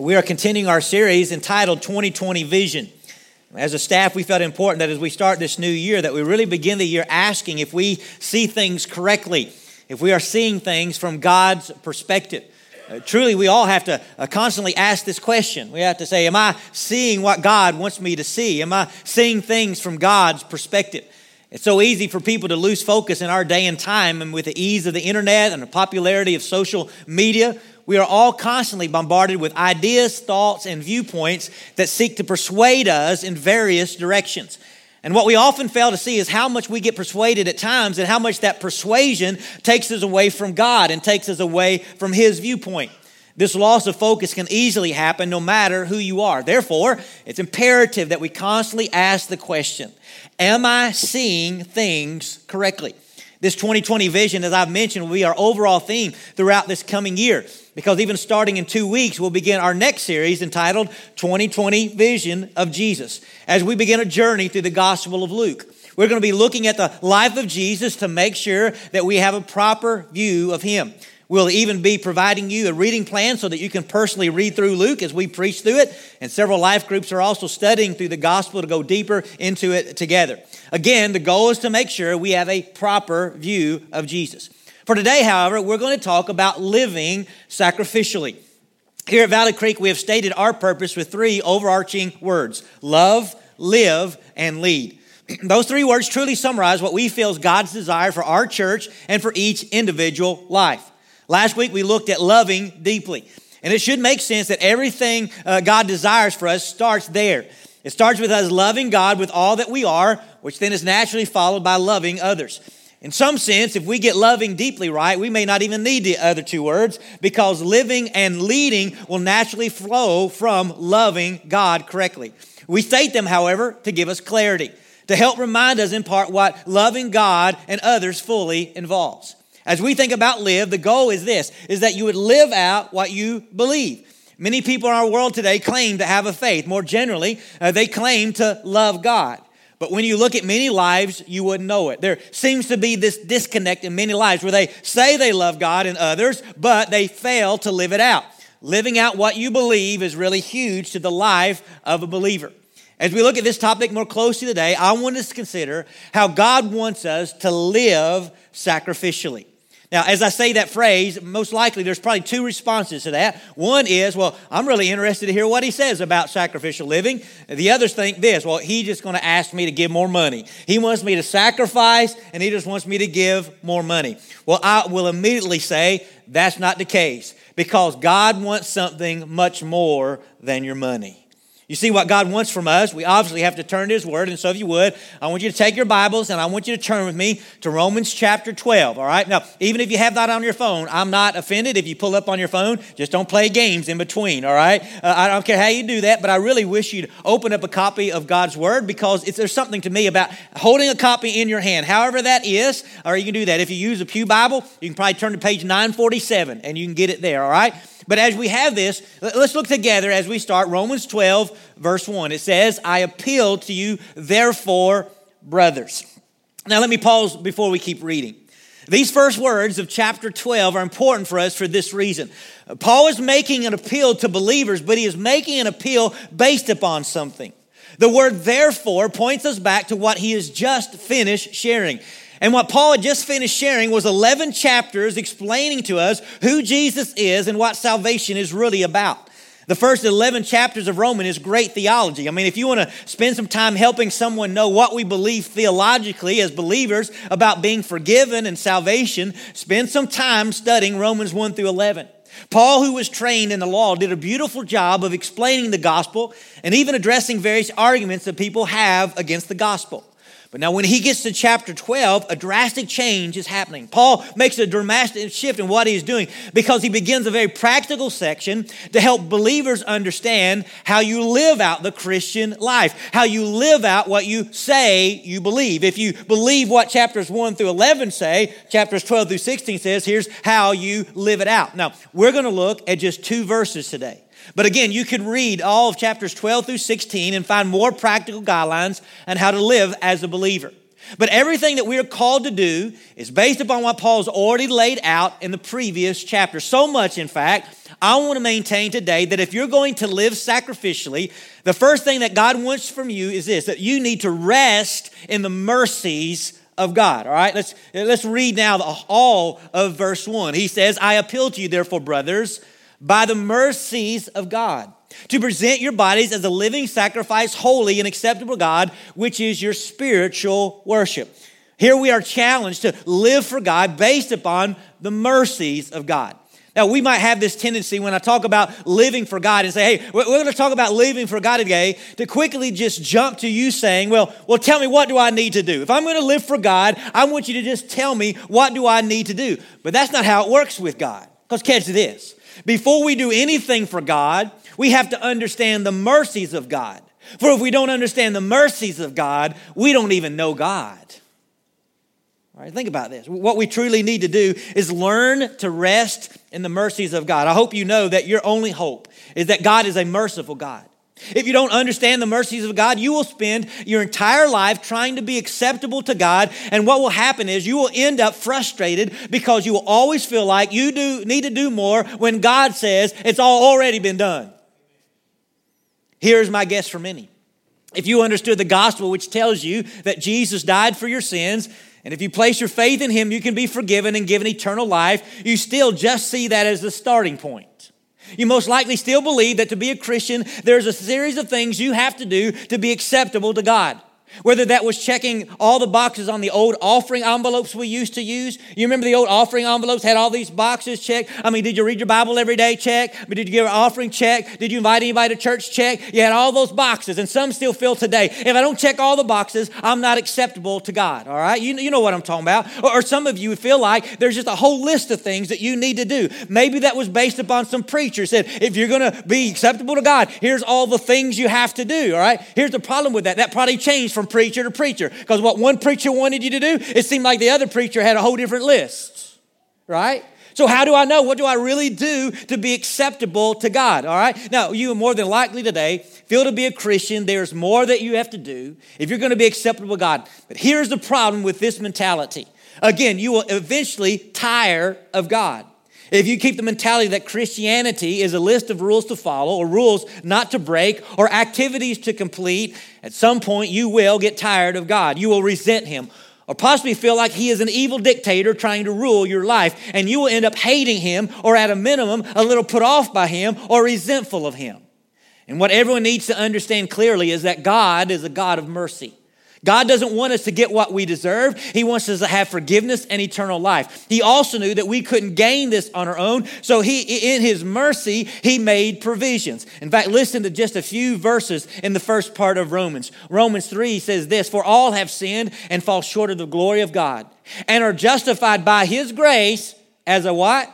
We are continuing our series entitled 2020 Vision. As a staff, we felt important that as we start this new year, that we really begin the year asking if we see things correctly, if we are seeing things from God's perspective. Uh, truly, we all have to uh, constantly ask this question. We have to say, Am I seeing what God wants me to see? Am I seeing things from God's perspective? It's so easy for people to lose focus in our day and time, and with the ease of the internet and the popularity of social media, we are all constantly bombarded with ideas, thoughts, and viewpoints that seek to persuade us in various directions. And what we often fail to see is how much we get persuaded at times and how much that persuasion takes us away from God and takes us away from His viewpoint. This loss of focus can easily happen no matter who you are. Therefore, it's imperative that we constantly ask the question Am I seeing things correctly? This 2020 vision, as I've mentioned, will be our overall theme throughout this coming year. Because even starting in two weeks, we'll begin our next series entitled 2020 Vision of Jesus as we begin a journey through the Gospel of Luke. We're going to be looking at the life of Jesus to make sure that we have a proper view of him. We'll even be providing you a reading plan so that you can personally read through Luke as we preach through it. And several life groups are also studying through the gospel to go deeper into it together. Again, the goal is to make sure we have a proper view of Jesus. For today, however, we're going to talk about living sacrificially. Here at Valley Creek, we have stated our purpose with three overarching words love, live, and lead. Those three words truly summarize what we feel is God's desire for our church and for each individual life. Last week we looked at loving deeply. And it should make sense that everything uh, God desires for us starts there. It starts with us loving God with all that we are, which then is naturally followed by loving others. In some sense, if we get loving deeply right, we may not even need the other two words because living and leading will naturally flow from loving God correctly. We state them, however, to give us clarity, to help remind us in part what loving God and others fully involves. As we think about live, the goal is this, is that you would live out what you believe. Many people in our world today claim to have a faith. More generally, uh, they claim to love God. But when you look at many lives, you wouldn't know it. There seems to be this disconnect in many lives where they say they love God and others, but they fail to live it out. Living out what you believe is really huge to the life of a believer. As we look at this topic more closely today, I want us to consider how God wants us to live sacrificially. Now, as I say that phrase, most likely there's probably two responses to that. One is, well, I'm really interested to hear what he says about sacrificial living. The others think this, well, he's just going to ask me to give more money. He wants me to sacrifice and he just wants me to give more money. Well, I will immediately say that's not the case because God wants something much more than your money. You see what God wants from us? We obviously have to turn to His Word. And so, if you would, I want you to take your Bibles and I want you to turn with me to Romans chapter 12. All right? Now, even if you have that on your phone, I'm not offended if you pull up on your phone. Just don't play games in between. All right? Uh, I don't care how you do that, but I really wish you'd open up a copy of God's Word because there's something to me about holding a copy in your hand, however that is, or you can do that. If you use a Pew Bible, you can probably turn to page 947 and you can get it there. All right? But as we have this, let's look together as we start Romans 12, verse 1. It says, I appeal to you, therefore, brothers. Now, let me pause before we keep reading. These first words of chapter 12 are important for us for this reason. Paul is making an appeal to believers, but he is making an appeal based upon something. The word therefore points us back to what he has just finished sharing. And what Paul had just finished sharing was 11 chapters explaining to us who Jesus is and what salvation is really about. The first 11 chapters of Romans is great theology. I mean, if you want to spend some time helping someone know what we believe theologically as believers about being forgiven and salvation, spend some time studying Romans 1 through 11. Paul, who was trained in the law, did a beautiful job of explaining the gospel and even addressing various arguments that people have against the gospel. But now, when he gets to chapter 12, a drastic change is happening. Paul makes a dramatic shift in what he's doing because he begins a very practical section to help believers understand how you live out the Christian life, how you live out what you say you believe. If you believe what chapters 1 through 11 say, chapters 12 through 16 says, here's how you live it out. Now, we're going to look at just two verses today. But again, you could read all of chapters 12 through 16 and find more practical guidelines on how to live as a believer. But everything that we are called to do is based upon what Paul's already laid out in the previous chapter. So much, in fact, I want to maintain today that if you're going to live sacrificially, the first thing that God wants from you is this that you need to rest in the mercies of God. All right, let's, let's read now the, all of verse 1. He says, I appeal to you, therefore, brothers, by the mercies of God to present your bodies as a living sacrifice, holy and acceptable God, which is your spiritual worship. Here we are challenged to live for God based upon the mercies of God. Now, we might have this tendency when I talk about living for God and say, hey, we're going to talk about living for God today, to quickly just jump to you saying, well, well, tell me what do I need to do? If I'm going to live for God, I want you to just tell me what do I need to do. But that's not how it works with God. Because catch this. Before we do anything for God, we have to understand the mercies of God. For if we don't understand the mercies of God, we don't even know God. All right, think about this. What we truly need to do is learn to rest in the mercies of God. I hope you know that your only hope is that God is a merciful God. If you don't understand the mercies of God, you will spend your entire life trying to be acceptable to God. And what will happen is you will end up frustrated because you will always feel like you do need to do more when God says it's all already been done. Here's my guess for many. If you understood the gospel, which tells you that Jesus died for your sins, and if you place your faith in him, you can be forgiven and given eternal life, you still just see that as the starting point. You most likely still believe that to be a Christian, there's a series of things you have to do to be acceptable to God. Whether that was checking all the boxes on the old offering envelopes we used to use. You remember the old offering envelopes had all these boxes checked? I mean, did you read your Bible every day? Check. But did you give an offering? Check. Did you invite anybody to church? Check. You had all those boxes, and some still feel today. If I don't check all the boxes, I'm not acceptable to God. All right? You, you know what I'm talking about. Or, or some of you feel like there's just a whole list of things that you need to do. Maybe that was based upon some preacher said, if you're going to be acceptable to God, here's all the things you have to do. All right? Here's the problem with that. That probably changed from from preacher to preacher. Because what one preacher wanted you to do, it seemed like the other preacher had a whole different list, right? So, how do I know? What do I really do to be acceptable to God? All right. Now, you are more than likely today feel to be a Christian. There's more that you have to do if you're going to be acceptable to God. But here's the problem with this mentality. Again, you will eventually tire of God. If you keep the mentality that Christianity is a list of rules to follow or rules not to break or activities to complete, at some point you will get tired of God. You will resent Him or possibly feel like He is an evil dictator trying to rule your life. And you will end up hating Him or, at a minimum, a little put off by Him or resentful of Him. And what everyone needs to understand clearly is that God is a God of mercy. God doesn't want us to get what we deserve. He wants us to have forgiveness and eternal life. He also knew that we couldn't gain this on our own. So he, in his mercy, he made provisions. In fact, listen to just a few verses in the first part of Romans. Romans 3 says this, for all have sinned and fall short of the glory of God and are justified by his grace as a what?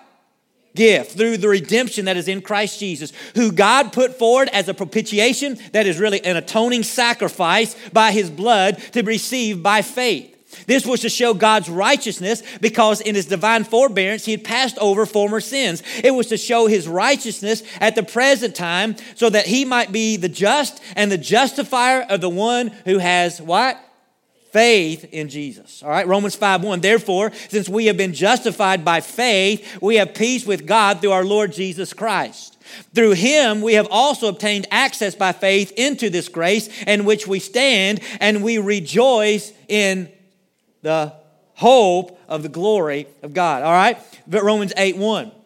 Gift through the redemption that is in Christ Jesus, who God put forward as a propitiation, that is really an atoning sacrifice by his blood to be received by faith. This was to show God's righteousness because in his divine forbearance he had passed over former sins. It was to show his righteousness at the present time so that he might be the just and the justifier of the one who has what? Faith in Jesus. All right, Romans 5 1. Therefore, since we have been justified by faith, we have peace with God through our Lord Jesus Christ. Through him, we have also obtained access by faith into this grace in which we stand, and we rejoice in the hope of the glory of God. All right, but Romans 8 1.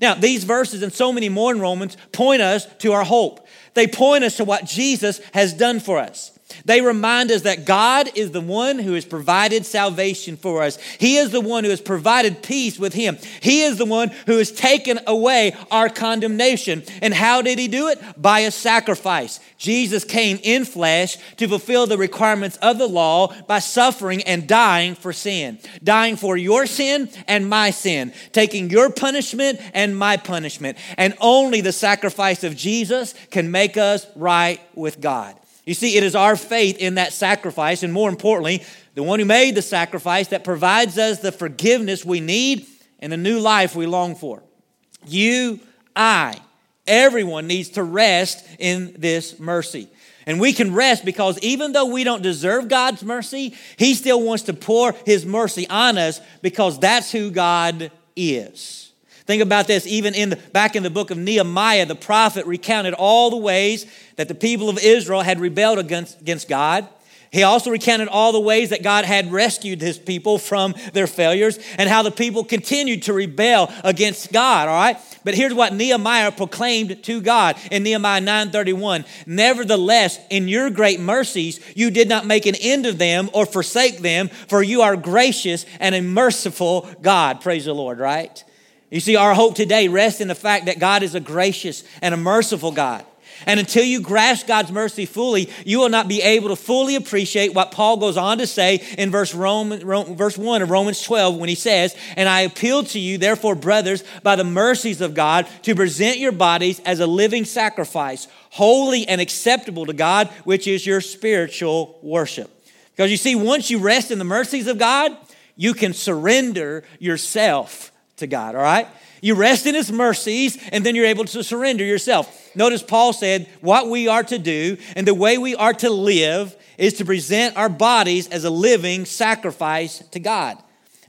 Now, these verses and so many more in Romans point us to our hope. They point us to what Jesus has done for us. They remind us that God is the one who has provided salvation for us. He is the one who has provided peace with Him. He is the one who has taken away our condemnation. And how did He do it? By a sacrifice. Jesus came in flesh to fulfill the requirements of the law by suffering and dying for sin, dying for your sin and my sin, taking your punishment and my punishment. And only the sacrifice of Jesus can make us right with God. You see, it is our faith in that sacrifice, and more importantly, the one who made the sacrifice that provides us the forgiveness we need and the new life we long for. You, I, everyone needs to rest in this mercy. And we can rest because even though we don't deserve God's mercy, He still wants to pour His mercy on us because that's who God is. Think about this. Even in the, back in the book of Nehemiah, the prophet recounted all the ways that the people of Israel had rebelled against, against God. He also recounted all the ways that God had rescued his people from their failures and how the people continued to rebel against God, all right? But here's what Nehemiah proclaimed to God in Nehemiah 9:31. Nevertheless, in your great mercies, you did not make an end of them or forsake them, for you are gracious and a merciful God. Praise the Lord, right? You see, our hope today rests in the fact that God is a gracious and a merciful God. And until you grasp God's mercy fully, you will not be able to fully appreciate what Paul goes on to say in verse, Roman, verse 1 of Romans 12 when he says, And I appeal to you, therefore, brothers, by the mercies of God, to present your bodies as a living sacrifice, holy and acceptable to God, which is your spiritual worship. Because you see, once you rest in the mercies of God, you can surrender yourself to God, all right? You rest in His mercies, and then you're able to surrender yourself. Notice Paul said, What we are to do and the way we are to live is to present our bodies as a living sacrifice to God.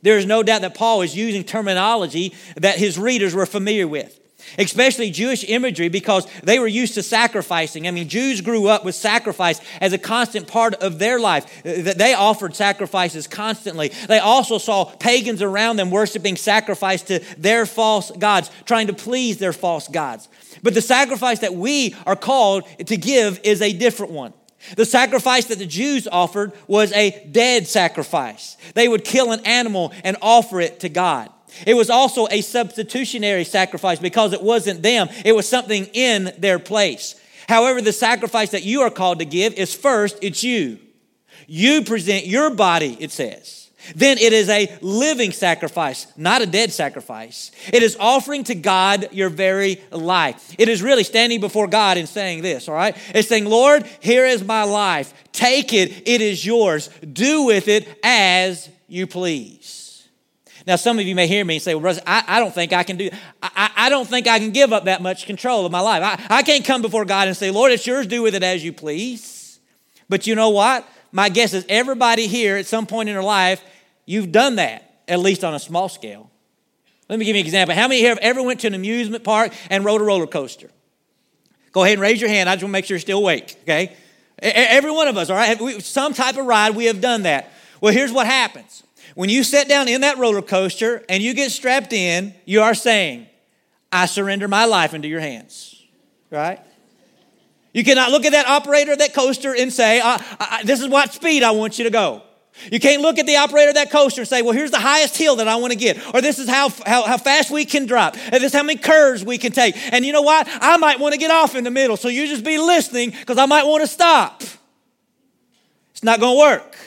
There is no doubt that Paul is using terminology that his readers were familiar with especially Jewish imagery, because they were used to sacrificing. I mean, Jews grew up with sacrifice as a constant part of their life. Uh, that They offered sacrifices constantly. They also saw pagans around them worshiping sacrifice to their false gods, trying to please their false gods. But the sacrifice that we are called to give is a different one. The sacrifice that the Jews offered was a dead sacrifice. They would kill an animal and offer it to God. It was also a substitutionary sacrifice because it wasn't them, it was something in their place. However, the sacrifice that you are called to give is first, it's you. You present your body, it says. Then it is a living sacrifice, not a dead sacrifice. It is offering to God your very life. It is really standing before God and saying this, all right? It's saying, Lord, here is my life. Take it, it is yours. Do with it as you please. Now, some of you may hear me say, well, I, I don't think I can do, I, I don't think I can give up that much control of my life. I, I can't come before God and say, Lord, it's yours, do with it as you please. But you know what? My guess is everybody here at some point in their life, you've done that, at least on a small scale. Let me give you an example. How many here have ever went to an amusement park and rode a roller coaster? Go ahead and raise your hand. I just want to make sure you're still awake, okay? Every one of us, all right? Some type of ride, we have done that. Well, here's what happens when you sit down in that roller coaster and you get strapped in, you are saying, I surrender my life into your hands, right? You cannot look at that operator of that coaster and say, I, I, This is what speed I want you to go. You can't look at the operator of that coaster and say, Well, here's the highest hill that I want to get, or this is how, how, how fast we can drop, and this is how many curves we can take. And you know what? I might want to get off in the middle, so you just be listening because I might want to stop. It's not going to work.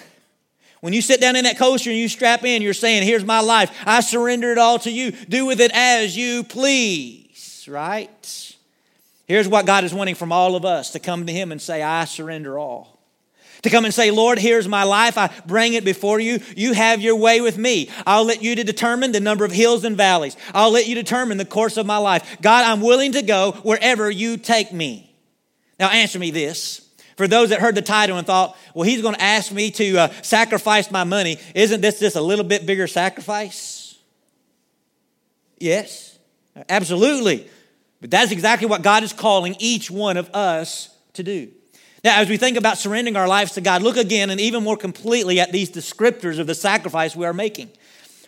When you sit down in that coaster and you strap in, you're saying, Here's my life. I surrender it all to you. Do with it as you please, right? Here's what God is wanting from all of us to come to Him and say, I surrender all. To come and say, Lord, here's my life. I bring it before you. You have your way with me. I'll let you to determine the number of hills and valleys. I'll let you determine the course of my life. God, I'm willing to go wherever you take me. Now, answer me this for those that heard the title and thought, well, he's going to ask me to uh, sacrifice my money, isn't this just a little bit bigger sacrifice? Yes, absolutely. But that's exactly what God is calling each one of us to do. Now, as we think about surrendering our lives to God, look again and even more completely at these descriptors of the sacrifice we are making.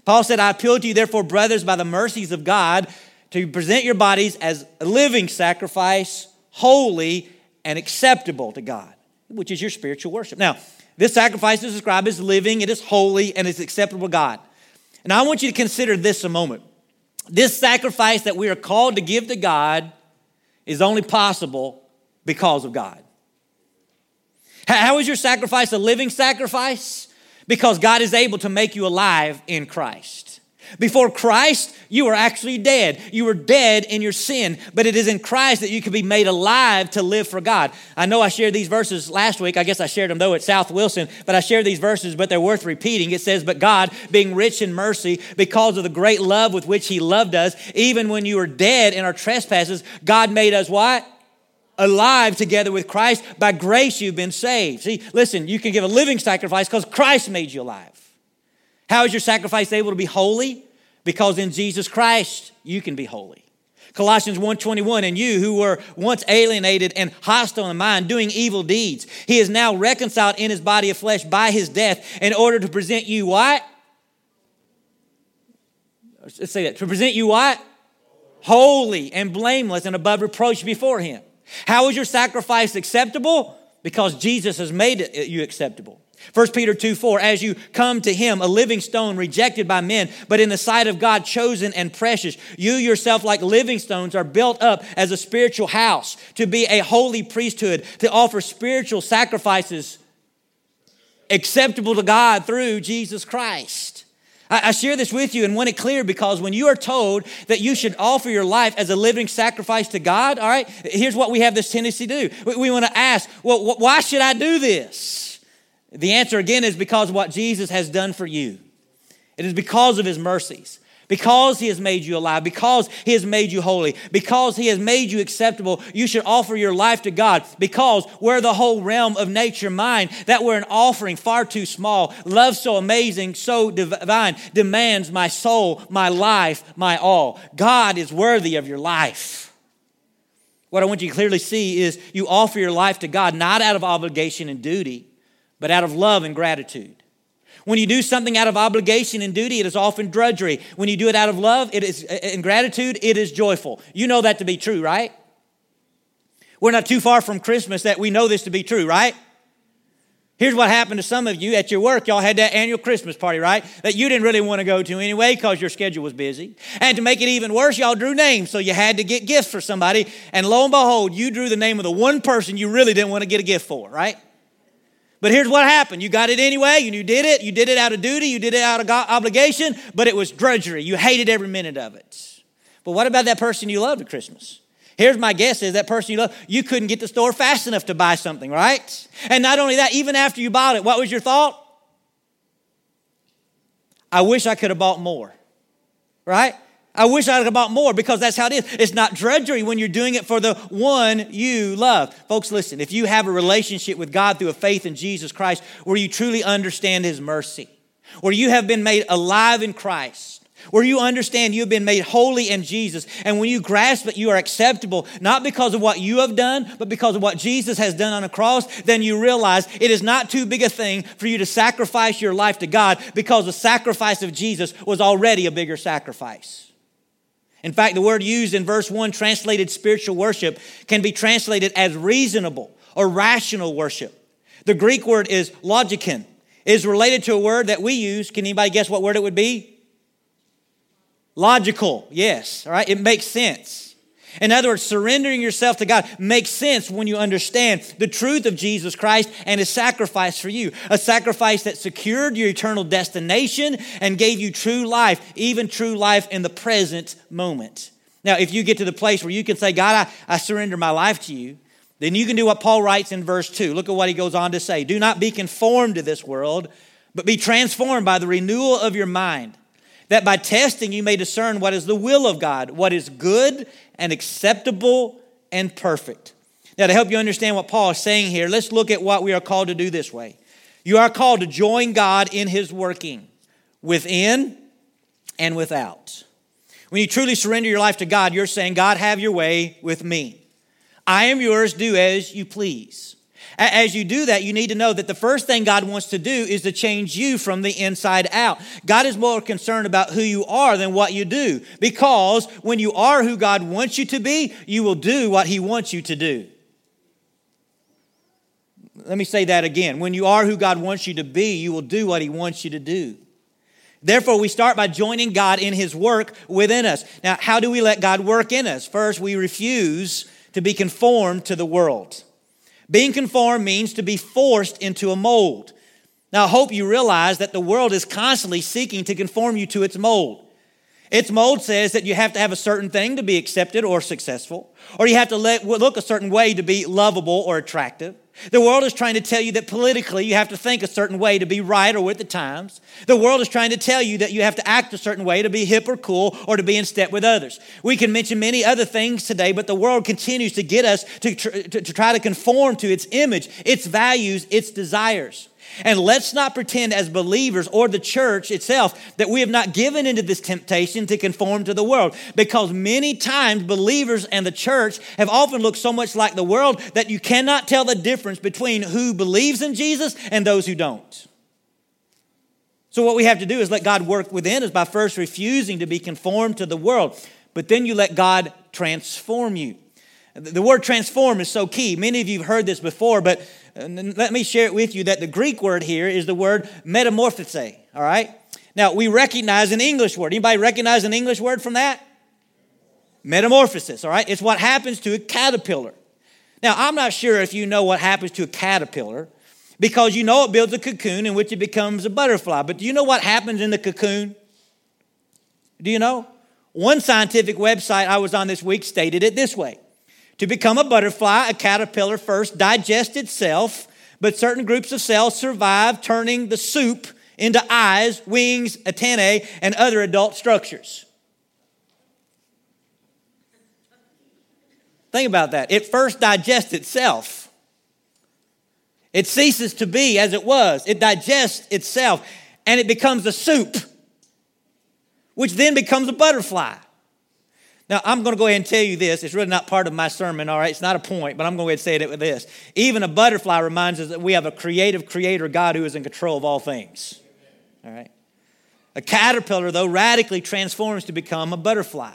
Paul said, I appeal to you, therefore, brothers, by the mercies of God, to present your bodies as a living sacrifice, holy and acceptable to God. which is your spiritual worship. Now, this sacrifice is described as living, it is holy, and it's acceptable to God. And I want you to consider this a moment. This sacrifice that we are called to give to God is only possible because of God. How is your sacrifice a living sacrifice? Because God is able to make you alive in Christ. Before Christ, you were actually dead. You were dead in your sin, but it is in Christ that you can be made alive to live for God. I know I shared these verses last week. I guess I shared them though at South Wilson, but I shared these verses, but they're worth repeating. It says, But God, being rich in mercy, because of the great love with which He loved us, even when you were dead in our trespasses, God made us what? alive together with Christ. By grace, you've been saved. See, listen, you can give a living sacrifice because Christ made you alive. How is your sacrifice able to be holy? Because in Jesus Christ you can be holy. Colossians 1:21 and you who were once alienated and hostile in mind doing evil deeds he is now reconciled in his body of flesh by his death in order to present you what Let's say that to present you what holy and blameless and above reproach before him. How is your sacrifice acceptable? Because Jesus has made you acceptable. 1 Peter 2 4, as you come to him, a living stone rejected by men, but in the sight of God chosen and precious, you yourself, like living stones, are built up as a spiritual house to be a holy priesthood, to offer spiritual sacrifices acceptable to God through Jesus Christ. I, share this with you and want it clear because when you are told that you should offer your life as a living sacrifice to God, all right, here's what we have this tendency to do. We, we want to ask, well, why should I do this? The answer again is because of what Jesus has done for you. It is because of his mercies, because he has made you alive, because he has made you holy, because he has made you acceptable. You should offer your life to God because we're the whole realm of nature mind, that we're an offering far too small. Love so amazing, so divine, demands my soul, my life, my all. God is worthy of your life. What I want you to clearly see is you offer your life to God not out of obligation and duty but out of love and gratitude. When you do something out of obligation and duty, it is often drudgery. When you do it out of love, it is in gratitude, it is joyful. You know that to be true, right? We're not too far from Christmas that we know this to be true, right? Here's what happened to some of you at your work. Y'all had that annual Christmas party, right? That you didn't really want to go to anyway because your schedule was busy. And to make it even worse, y'all drew names, so you had to get gifts for somebody. And lo and behold, you drew the name of the one person you really didn't want to get a gift for, right? But here's what happened. You got it anyway, you did it. You did it out of duty, you did it out of obligation, but it was drudgery. You hated every minute of it. But what about that person you loved at Christmas? Here's my guess is that person you love, you couldn't get the store fast enough to buy something, right? And not only that, even after you bought it, what was your thought? I wish I could have bought more, right? I wish I had bought more because that's how it is. It's not drudgery when you're doing it for the one you love. Folks, listen, if you have a relationship with God through a faith in Jesus Christ where you truly understand His mercy, where you have been made alive in Christ, where you understand you have been made holy in Jesus, and when you grasp that you are acceptable, not because of what you have done, but because of what Jesus has done on the cross, then you realize it is not too big a thing for you to sacrifice your life to God because the sacrifice of Jesus was already a bigger sacrifice. In fact, the word used in verse 1, translated spiritual worship, can be translated as reasonable or rational worship. The Greek word is logikon. is related to a word that we use. Can anybody guess what word it would be? Logical, yes. All right, it makes sense. In other words, surrendering yourself to God makes sense when you understand the truth of Jesus Christ and his sacrifice for you. A sacrifice that secured your eternal destination and gave you true life, even true life in the present moment. Now, if you get to the place where you can say, God, I, I surrender my life to you, then you can do what Paul writes in verse 2. Look at what he goes on to say Do not be conformed to this world, but be transformed by the renewal of your mind that by testing you may discern what is the will of God, what is good and acceptable and perfect. Now, to help you understand what Paul is saying here, let's look at what we are called to do this way. You are called to join God in his working within and without. When you truly surrender your life to God, you're saying, God, have your way with me. I am yours, do as you please. As you do that, you need to know that the first thing God wants to do is to change you from the inside out. God is more concerned about who you are than what you do. Because when you are who God wants you to be, you will do what He wants you to do. Let me say that again. When you are who God wants you to be, you will do what He wants you to do. Therefore, we start by joining God in His work within us. Now, how do we let God work in us? First, we refuse to be conformed to the world. Being conformed means to be forced into a mold. Now, I hope you realize that the world is constantly seeking to conform you to its mold. Its mold says that you have to have a certain thing to be accepted or successful, or you have to look a certain way to be lovable or attractive. The world is trying to tell you that politically you have to think a certain way to be right or with the times. The world is trying to tell you that you have to act a certain way to be hip or cool or to be in step with others. We can mention many other things today, but the world continues to get us to, to, to try to conform to its image, its values, its desires. And let's not pretend as believers or the church itself that we have not given into this temptation to conform to the world because many times believers and the church have often looked so much like the world that you cannot tell the difference between who believes in Jesus and those who don't. So, what we have to do is let God work within us by first refusing to be conformed to the world, but then you let God transform you. The word transform is so key. Many of you have heard this before, but uh, let me share it with you that the Greek word here is the word metamorphose, all right? Now, we recognize an English word. Anybody recognize an English word from that? Metamorphosis, all right? It's what happens to a caterpillar. Now, I'm not sure if you know what happens to a caterpillar because you know it builds a cocoon in which it becomes a butterfly. But do you know what happens in the cocoon? Do you know? One scientific website I was on this week stated it this way to become a butterfly, a caterpillar first digests itself, but certain groups of cells survive, turning the soup into eyes, wings, antennae, and other adult structures. Think about that. It first digests itself. It ceases to be as it was. It digests itself and it becomes a soup, which then becomes a butterfly. Now, I'm going to go ahead and tell you this. It's really not part of my sermon, all right? It's not a point, but I'm going to say it with this. Even a butterfly reminds us that we have a creative creator God who is in control of all things, all right? A caterpillar, though, radically transforms to become a butterfly.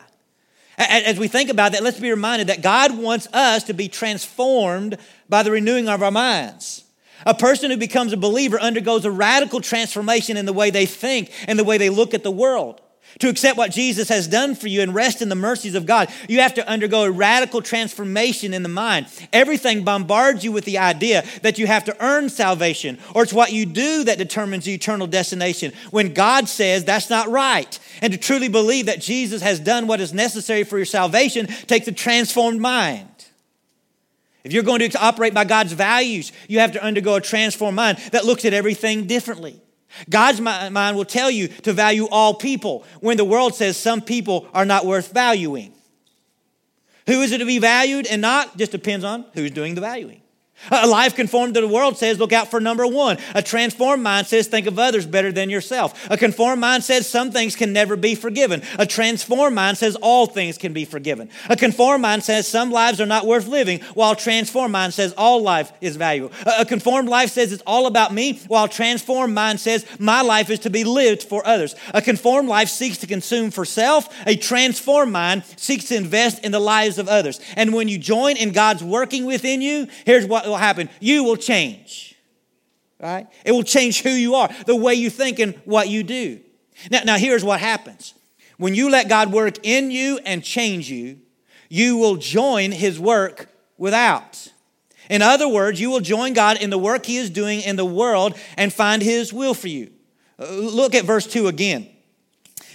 As we think about that, let's be reminded that God wants us to be transformed by the renewing of our minds. A person who becomes a believer undergoes a radical transformation in the way they think and the way they look at the world. To accept what Jesus has done for you and rest in the mercies of God, you have to undergo a radical transformation in the mind. Everything bombards you with the idea that you have to earn salvation or it's what you do that determines the eternal destination when God says that's not right. And to truly believe that Jesus has done what is necessary for your salvation takes a transformed mind. If you're going to operate by God's values, you have to undergo a transformed mind that looks at everything differently. God's mind will tell you to value all people when the world says some people are not worth valuing. Who is it to be valued and not? Just depends on who's doing the valuing. A life conformed to the world says, look out for number one. A transformed mind says, think of others better than yourself. A conformed mind says, some things can never be forgiven. A transformed mind says, all things can be forgiven. A conformed mind says, some lives are not worth living, while transformed mind says, all life is valuable. A conformed life says, it's all about me, while transformed mind says, my life is to be lived for others. A conformed life seeks to consume for self. A transformed mind seeks to invest in the lives of others. And when you join in God's working within you, here's what will happen? You will change. Right? It will change who you are, the way you think and what you do. Now, now here's what happens. When you let God work in you and change you, you will join his work without. In other words, you will join God in the work he is doing in the world and find his will for you. Uh, look at verse 2 again.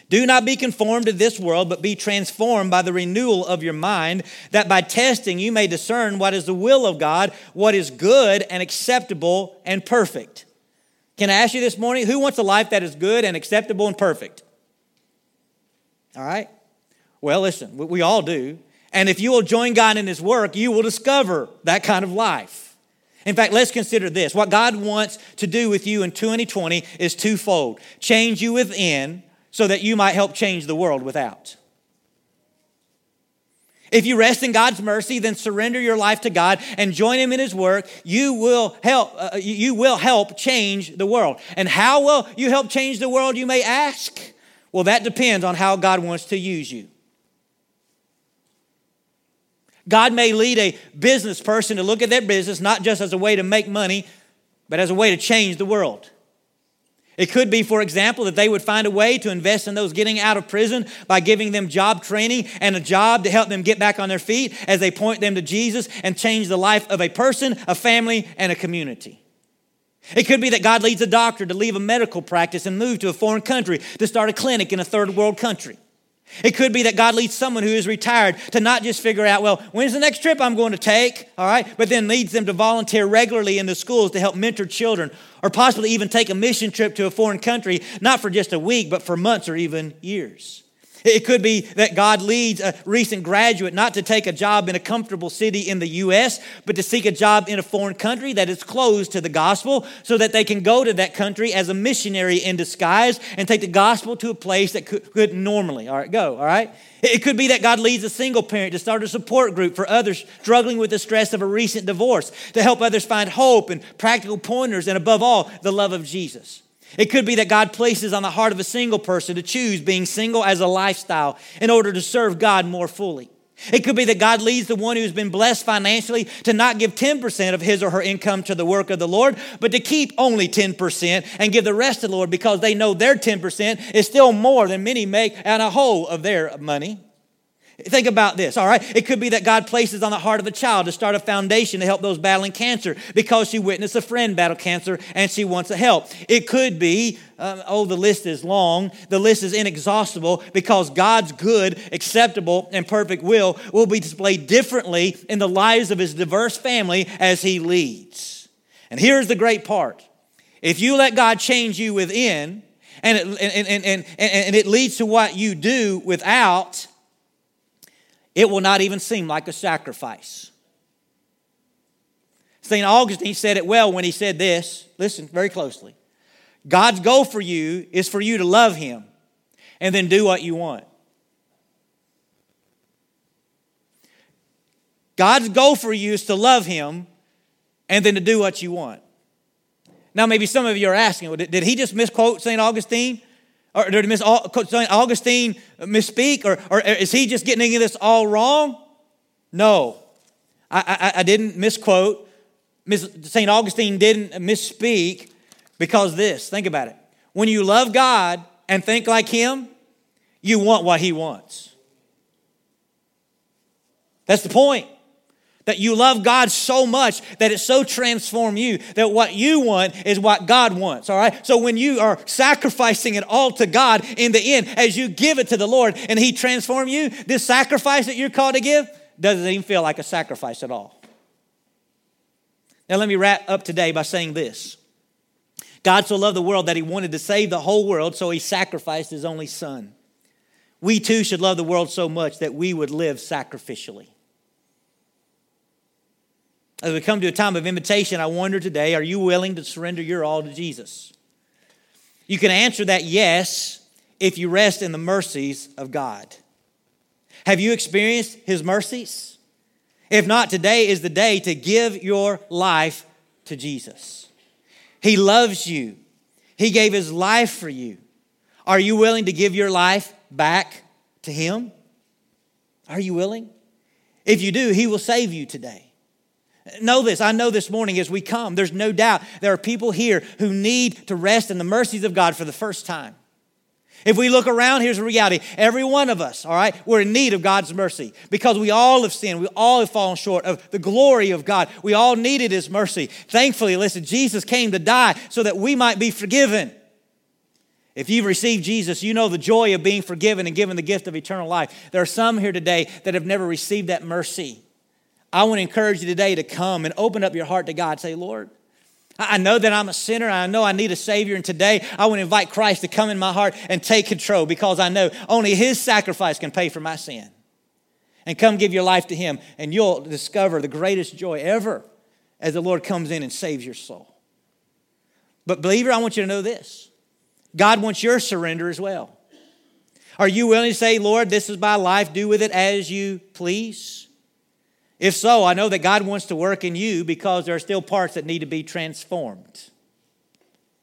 Do not be conformed to this world, but be transformed by the renewal of your mind, that by testing you may discern what is the will of God, what is good and acceptable and perfect. Can I ask you this morning, who wants a life that is good and acceptable and perfect? All right? Well, listen, we all do. And if you will join God in His work, you will discover that kind of life. In fact, let's consider this. What God wants to do with you in 2020 is twofold change you within so that you might help change the world without. If you rest in God's mercy, then surrender your life to God and join Him in His work. You will help. Uh, you will help change the world. And how will you help change the world? You may ask. Well, that depends on how God wants to use you. God may lead a business person to look at their business not just as a way to make money, but as a way to change the world. It could be, for example, that they would find a way to invest in those getting out of prison by giving them job training and a job to help them get back on their feet as they point them to Jesus and change the life of a person, a family, and a community. It could be that God leads a doctor to leave a medical practice and move to a foreign country to start a clinic in a third world country. It could be that God leads someone who is retired to not just figure out, well, when's the next trip I'm going to take, all right, but then leads them to volunteer regularly in the schools to help mentor children or possibly even take a mission trip to a foreign country, not for just a week, but for months or even years. It could be that God leads a recent graduate not to take a job in a comfortable city in the U.S., but to seek a job in a foreign country that is closed to the gospel so that they can go to that country as a missionary in disguise and take the gospel to a place that could, normally, all right, go, all right? It could be that God leads a single parent to start a support group for others struggling with the stress of a recent divorce, to help others find hope and practical pointers, and above all, the love of Jesus. It could be that God places on the heart of a single person to choose being single as a lifestyle in order to serve God more fully. It could be that God leads the one who's been blessed financially to not give 10% of his or her income to the work of the Lord, but to keep only 10% and give the rest to the Lord because they know their 10% is still more than many make on a whole of their money. Think about this, all right? It could be that God places on the heart of a child to start a foundation to help those battling cancer because she witnessed a friend battle cancer and she wants to help. It could be, um, oh, the list is long, the list is inexhaustible because God's good, acceptable, and perfect will will be displayed differently in the lives of his diverse family as he leads. And here's the great part if you let God change you within, and it, and, and, and, and it leads to what you do without, it will not even seem like a sacrifice. St. Augustine said it well when he said this. Listen very closely. God's goal for you is for you to love Him and then do what you want. God's goal for you is to love Him and then to do what you want. Now, maybe some of you are asking, well, did he just misquote St. Augustine? Or did Miss Augustine misspeak? Or, or is he just getting into this all wrong? No. I, I, I didn't misquote. St. Augustine didn't misspeak because this, think about it. When you love God and think like Him, you want what He wants. That's the point. That you love God so much that it so transformed you that what you want is what God wants, all right? So when you are sacrificing it all to God in the end, as you give it to the Lord and He transform you, this sacrifice that you're called to give doesn't even feel like a sacrifice at all. Now, let me wrap up today by saying this God so loved the world that He wanted to save the whole world, so He sacrificed His only Son. We too should love the world so much that we would live sacrificially. As we come to a time of invitation, I wonder today are you willing to surrender your all to Jesus? You can answer that yes if you rest in the mercies of God. Have you experienced His mercies? If not, today is the day to give your life to Jesus. He loves you, He gave His life for you. Are you willing to give your life back to Him? Are you willing? If you do, He will save you today. Know this, I know this morning as we come, there's no doubt there are people here who need to rest in the mercies of God for the first time. If we look around, here's the reality. Every one of us, all right, we're in need of God's mercy because we all have sinned. We all have fallen short of the glory of God. We all needed His mercy. Thankfully, listen, Jesus came to die so that we might be forgiven. If you've received Jesus, you know the joy of being forgiven and given the gift of eternal life. There are some here today that have never received that mercy. I want to encourage you today to come and open up your heart to God. Say, Lord, I know that I'm a sinner. I know I need a Savior. And today I want to invite Christ to come in my heart and take control because I know only His sacrifice can pay for my sin. And come give your life to Him, and you'll discover the greatest joy ever as the Lord comes in and saves your soul. But, believer, I want you to know this God wants your surrender as well. Are you willing to say, Lord, this is my life, do with it as you please? If so, I know that God wants to work in you because there are still parts that need to be transformed.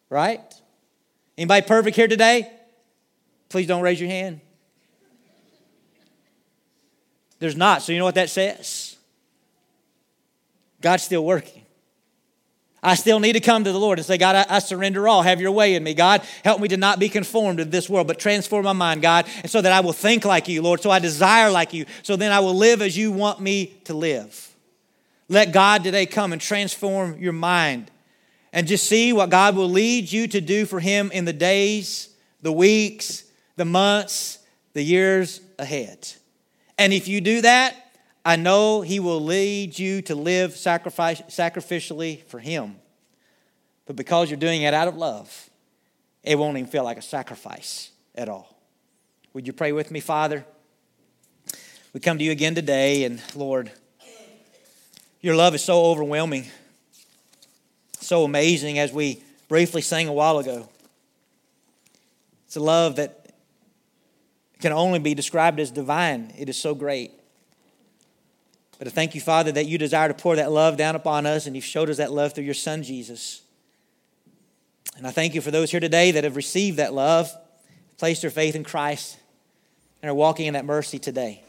Right? Anybody perfect here today? Please don't raise your hand. There's not. So you know what that says? God's still working. I still need to come to the Lord and say, God, I, I, surrender all. Have your way in me, God. Help me to not be conformed to this world, but transform my mind, God, and so that I will think like you, Lord, so I desire like you, so then I will live as you want me to live. Let God today come and transform your mind and just see what God will lead you to do for Him in the days, the weeks, the months, the years ahead. And if you do that, I know He will lead you to live sacrificially for Him. But because you're doing it out of love, it won't even feel like a sacrifice at all. Would you pray with me, Father? We come to you again today, and Lord, your love is so overwhelming, so amazing, as we briefly sang a while ago. It's a love that can only be described as divine. It is so great. But I thank you, Father, that you desire to pour that love down upon us, and you've showed us that love through your Son, Jesus. And I thank you for those here today that have received that love, placed their faith in Christ, and are walking in that mercy today.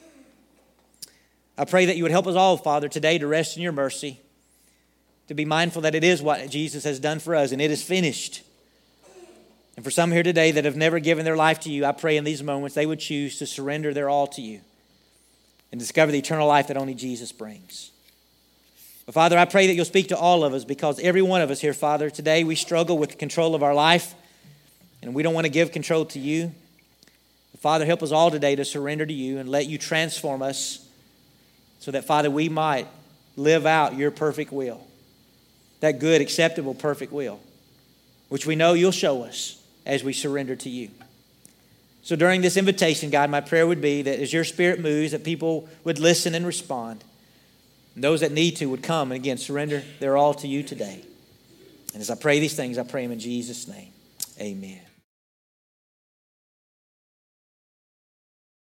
I pray that you would help us all, Father, today to rest in your mercy, to be mindful that it is what Jesus has done for us, and it is finished. And for some here today that have never given their life to you, I pray in these moments they would choose to surrender their all to you and discover the eternal life that only Jesus brings. But Father, I pray that you'll speak to all of us because every one of us here, Father, today we struggle with the control of our life and we don't want to give control to you. But Father, help us all today to surrender to you and let you transform us so that, Father, we might live out your perfect will, that good, acceptable, perfect will, which we know you'll show us as we surrender to you. So during this invitation, God, my prayer would be that as your spirit moves, that people would listen and respond. And those that need to would come and again surrender their all to you today. And as I pray these things, I pray them in Jesus' name. Amen.